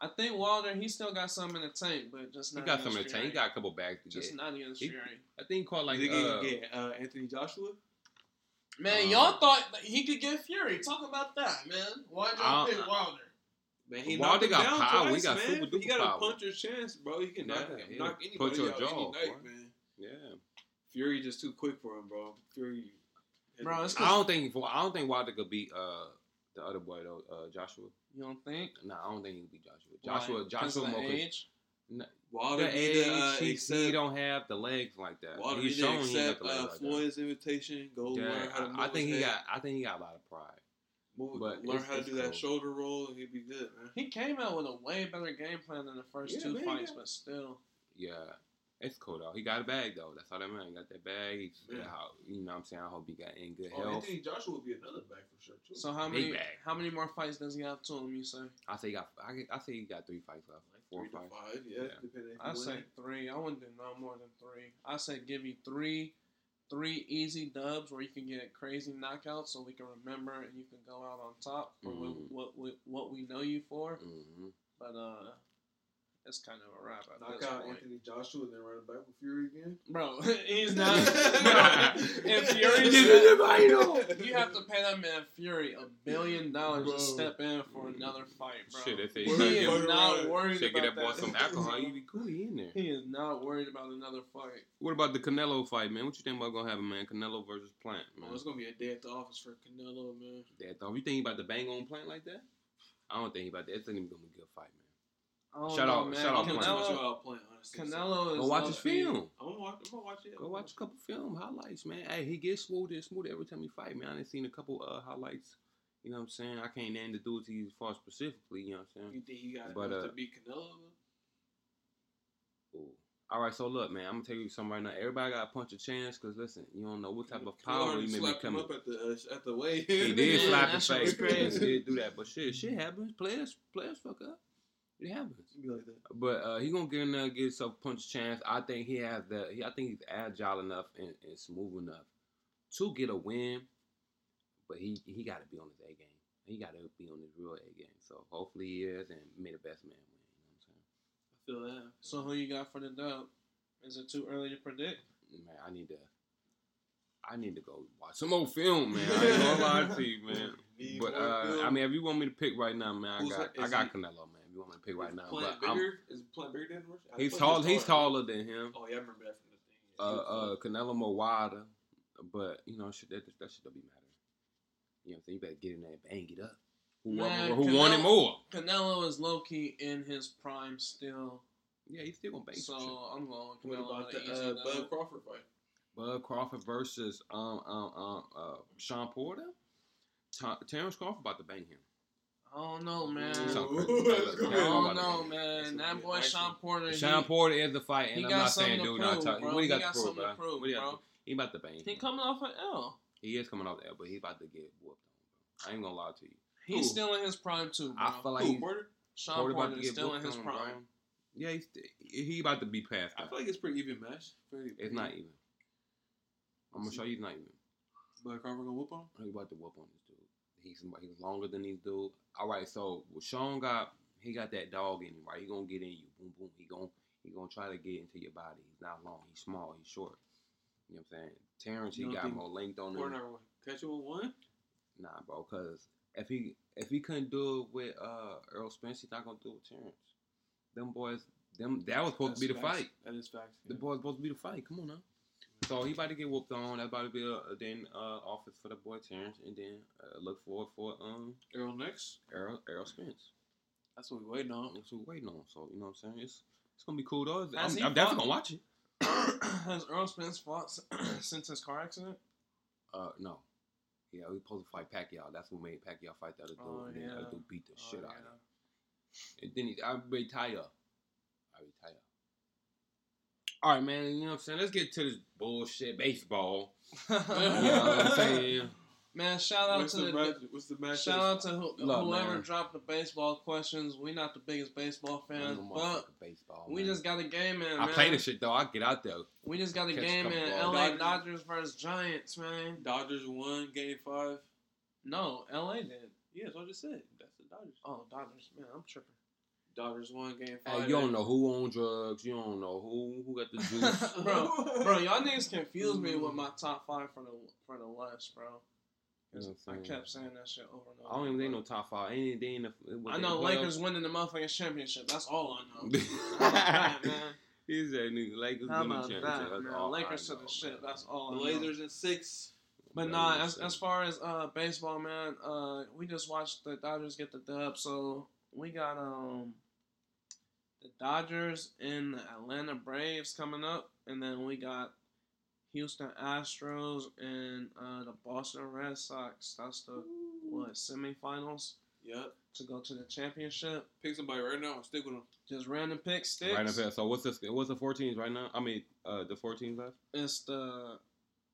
I think Wilder, he still got some in the tank, but just not. he got some in the tank. He got a couple bags to just get. not against He- Fury. I think he caught like Is he uh, gonna get uh, Anthony Joshua? Man, Um, y'all thought he could get Fury. Talk about that, man. Why'd y'all I- pick Wilder? Man, he knocked him got down power. He twice, got man. super He duper got power. a puncher's chance, bro. He can knock, Yeah, he'll knock punch anybody your out jaw, any night, boy. man. yeah. Fury just too quick for him, bro. Fury. Bro, it's I don't think I don't think Wilder could beat uh the other boy though, uh Joshua. You don't think? Nah, I don't think he can beat Joshua. Why? Joshua, 'Cause Joshua, of the more cons- Wilder the need age, to uh, he, accept, he don't have the legs like that. Wilder He's need to shown he ain't got accept the legs uh, like that. Floyd's invitation. Go Yeah, learn how to I, I think he got. I think he got a lot of pride. Move, but learn how to it's do that shoulder roll, and he'd be good, man. He came out with a way better game plan than the first Yeah, two man, fights, yeah. but still. Yeah, it's cool though. He got a bag though. That's all that man. He got that bag. He's, Yeah. how, you know what I'm saying. I hope he got in good Oh, health. Anthony Joshua would be another bag for sure too. So how Big many bag. how many more fights does he have to him? You say? I say he got. I, I say he got three fights left. like Four three or to five. five, yeah, Yeah. depending. I he say win. three. I wouldn't do no more than three. I say give you three, three easy dubs where you can get crazy knockouts, so we can remember and you can go out on top for Mhm. what, what what what we know you for. Mm-hmm. But uh, it's kind of a wrap at knock out point. Anthony Joshua and then run it back with Fury again. Bro, he's not. bro, if Fury's you have to pay that man Fury a billion dollars Bro. to step in for another fight, bro. Shit, if he he Word, could is word, not word. worried should about get that boy that. some alcohol, he'd be cool. He in there. He is not worried about another fight. What about the Canelo fight, man? What you think about gonna happen, man? Canelo versus Plant, oh, man. Oh, it's gonna be a day at the office for Canelo, man. That though. You think about the bang on Plant like that? I don't think about that. It's not even gonna be a good fight, man. I Shout know, out- man. shout out I'm Plant. gonna watch Canelo, y'all playing, honestly. Canelo is Go watch his film. I'm gonna watch. I'm gonna watch it. Go watch a couple film highlights, man. Hey, he gets smoother and smoother every time he fight, man. I done seen a couple uh highlights. You know what I'm saying? I can't name the dudes he fought specifically. You know what I'm saying? You think he got But, enough uh, to beat Canelo? Ooh. All right, so look, man. I'm gonna tell you something right now. Everybody got a punch a chance, cause listen, you don't know what type of power already you may be slapped him coming. up at the uh, at the weigh. He did Yeah, slap that his shit was face. He did do that, but shit, shit happens. Players, players fuck up. It happens. Be like that. But uh, he gonna get in there, and get himself a punch chance. I think he has the. He, I think he's agile enough and, and smooth enough to get a win. But he he got to be on his A game. He got to be on his real A game. So hopefully he is, and may the best man win. You know what I'm saying? I feel that. So who you got for the dub? Is it too early to predict? Man, I need to. I need to go watch some old film, man. I ain't gonna lie to you, man. Need But uh, film. I mean, if you want me to pick right now, man, I Who's got that- I got he- Canelo, man. If you want me to pick right now, Plant but I'm, bigger? Is Plant bigger than Rush? He's thought tall. he He's taller than him. Oh yeah, I remember that from the thing. uh, uh, Canelo more wider, but you know, shit, that that shit don't be matter. You know, what I'm saying you better get in there and bang it up. Who, Man, who won it Canelo- more? Canelo is low key in his prime still, Yeah, he's still gonna bang so. I'm going what Canelo about the the uh. Bud Crawford fight? Bud Crawford versus um um um uh Shawn Porter. Ta- Terrence Crawford about to bang him. I don't know, man. Something Ooh, crazy. that's I gonna be Yeah, don't know, man. That boy action. Shawn Porter. Shawn Porter is the fight, he and I'm got not something saying to dude not talking. What he He got, got to prove, something to bro? prove, What he, got bro. to- he about to bang him. he coming off an L. He is coming off the L, but he about to get whooped on. I ain't gonna lie to you. He's Who? still in his prime too, bro. I feel like Who, he's, Porter? Shawn Porter Porter, is still in his on, prime. Yeah, he's he about to be past I feel like it's pretty even match. Pretty, It's not even. I'm gonna show you it's not even. Bud Crawford gonna whoop on? He about to whoop on this dude. He's he's longer than these dude. All right, so what Shawn got he got that dog in him, right? He gonna get in you, boom boom. He gonna he gonna try to get into your body. He's not long. He's small. He's short. You know what I'm saying? Terrence, he got more length on him. Catch you with one? Nah, bro, cause if he if he couldn't do it with uh Earl Spence, he's not gonna do it with Terrence. Them boys, them that was supposed to be the facts. fight. That is facts. The boys supposed to be the fight. Come on now. So he about to get whooped on. That's about to be a, then uh, office for the boy Terrence, and then uh, look forward for um Errol next. Errol Errol Spence. That's what we waiting on. That's what we're waiting on. So you know what I'm saying? It's it's gonna be cool though. I'm, I'm definitely fought? gonna watch it. Has Earl Spence fought since his car accident? Uh, no. Yeah, we supposed to fight Pacquiao. That's what made Pacquiao fight the other dude. Oh, and then the other dude beat the Oh, shit out of him. And then he, I retire. I retire. All right, man. You know what I'm saying? Let's get to this bullshit baseball. You know what I'm saying? Man, shout out What's to the, the, match, what's the match? shout out to who, Look, whoever man. dropped the baseball questions. We not the biggest baseball fans, but baseball. we just got a game in. I man. play this shit though. I get out there. We just got a catch game couple in balls. LA Dodgers. Dodgers versus Giants, man. Dodgers won game five. No, LA did. Yeah, that's what I just said. That's the Dodgers. Oh, Dodgers, man, I'm tripping. Dodgers won game five. Hey, you don't know who on drugs. You don't know who who got the juice. bro, bro, y'all niggas confuse me with my top five for the for the West, bro. You know I kept saying that shit over and over. I don't even think bro. no top five. Ain't they in the? I know what Lakers else? winning the motherfucking championship. That's all I know. How about that, man? He said nigga Lakers How win championship. that, That's man? Lakers to the shit. That's all. The I. Blazers in six. But That nah, as, sick. as far as uh baseball, man, uh, we just watched the Dodgers get the dub. So we got um the Dodgers and the Atlanta Braves coming up, and then we got Houston Astros and uh, the Boston Red Sox. That's the what semifinals Yep. to go to the championship. Pick somebody right now and stick with them. Just random pick sticks. Right up there. So what's this? What's the 14s right now? I mean, uh, the 14s left. It's the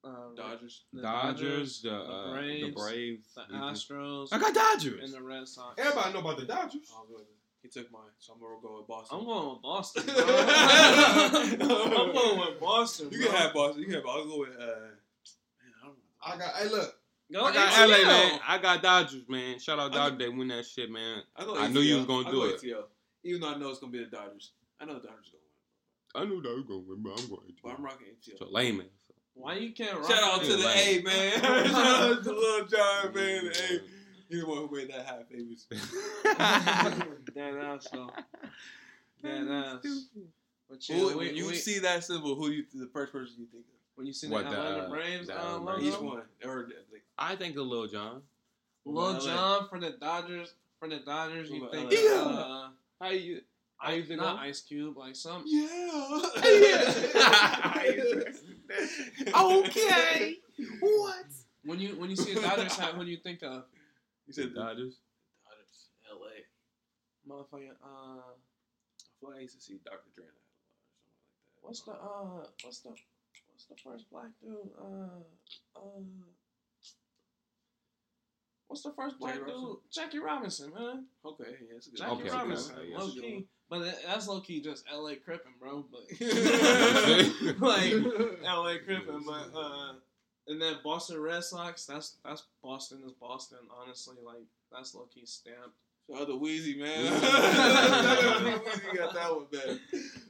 uh, Dodgers. the Dodgers, the the uh, Braves, the Braves, the. Astros, I got Dodgers. and the Red Sox. Everybody know about the Dodgers. Oh, good. He took mine, so I'm gonna go with Boston. I'm going with Boston. bro. I'm going with Boston. You bro. can have Boston. You can have. I'll go with. Uh, man, I. I got. Hey, look. Go I got ATL. LA, man. I got Dodgers, man. Shout out Dodgers. They win that shit, man. I, go I knew you was gonna do go it. ATL. Even though I know it's gonna be the Dodgers. I know the Dodgers gonna win, I knew that was gonna win, but I'm going to. but I'm rocking ATL. So lame, man. Why you can't rock Shout out to the Lame. A man. Shout out to Lil Jon man. The A. He's the one who made that half famous. Dead ass though. Dead ass. But yeah, Who, when you we- see that symbol, who you the first person you think of? when you see What, the the, Atlanta uh, Braves the uh, logo, Braves? Each one, or like, I think of Lil Jon. Lil LA. John for the Dodgers. For the Dodgers, you think about LA? uh, How you? How you think? not Ice Cube, like some. yeah. okay. What? When you when you see a Dodgers hat, what do you think of? You said the Dodgers. Dodgers, L.A. Motherfucking uh, I feel like I used to see Dr. Dre in that what's the uh, what's the what's the first black dude? Uh, uh, what's the first black Jackie dude? Robinson? Jackie Robinson, man. Okay, yeah, that's a good Jackie Okay, Robinson, okay, low key. But that's low key just L.A. Crippin', bro. But like L.A. Crippin', but uh, and then Boston Red Sox. That's that's Boston is Boston. Honestly, like that's low key stamped. Shout out to Weezy, man. Weezy. Weezy got that one bad.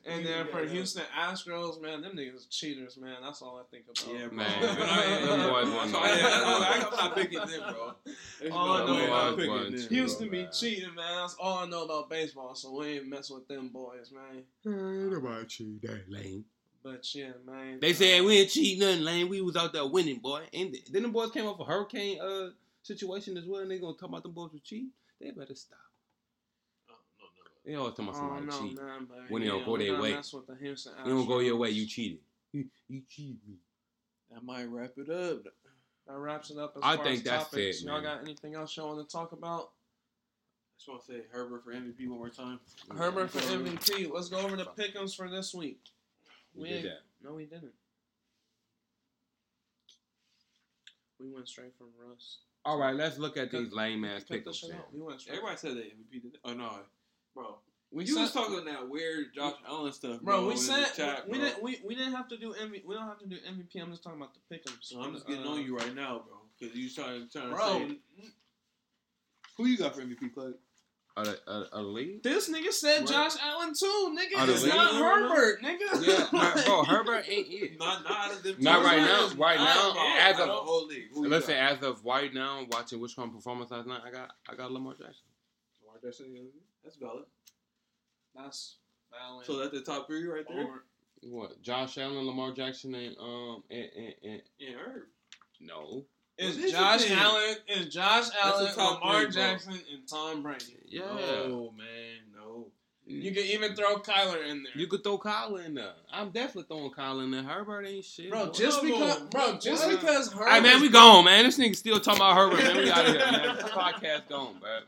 And then Weezy for got. Houston Astros, man, them niggas cheaters, man. That's all I think about. Yeah, bro. Man, I- them boys won so the- I- I- I'm not picking them, bro. There's All I no know way is I'm them picking them. won, too. Houston be cheating, man. That's all I know about baseball, so we ain't mess with them boys, man. Ain't nobody cheat that lame. But yeah, man. They uh, said we ain't cheat nothing, lame. We was out there winning, boy. And then the boys came off a hurricane uh situation as well, and they gonna talk about them boys were cheating. They better stop. Oh, no, no, They always talking about Oh, somebody no, cheat. man, When they don't go their way. Mess with the Houston You don't go your way, you cheated. You, you cheated me. no. That might wrap it up. That wraps it up. As I far think as that's topics. it, Y'all got anything else y'all want to talk about? I just want to say Herbert for MVP one more time. Herbert for MVP. Let's go over the pick'ems for this week. We We did ain't- that. No, we didn't. We went straight from Russ. All right, let's look at these lame ass Cut the pickups. shit man. out. We went straight. Everybody said they MVP. Did oh no, bro. we you was talking that weird Josh Allen stuff, Bro, bro. we said chat, we, bro. didn't. We, we didn't have to do MVP. We don't have to do MVP. I'm just talking about the pick'ems. So I'm just getting Uh, on you right now, bro, because you trying trying to bro. say who you got for MVP, Clay. Are the, are, are league? This nigga said Right. Josh Allen too, nigga. Out It's league? not No, no, no. Herbert, nigga. Yeah, Her- bro, Herbert ain't it. Not not out of them. Not right now. is Right now, as of whole league. Listen, as of right now, watching which one performance last night, I got I got Lamar Jackson. Lamar Jackson, That's valid. That's valid. So that's the top three right there. Or- What? Josh Allen, Lamar Jackson, and um and and, and Yeah, Herb. no. Is Well, Josh. Allen? Is Josh Allen, Lamar bro. Jackson, and Tom Brady? Yeah. No, man, no. You can even throw Kyler in there. You could throw Kyle in there. I'm definitely throwing Kyle in there. Herbert ain't shit. Bro, just No, because, bro, just what? because Herbert. Hey man, we gone, man. This nigga still talking about Herbert, man. We out of here, man. This podcast gone, bro.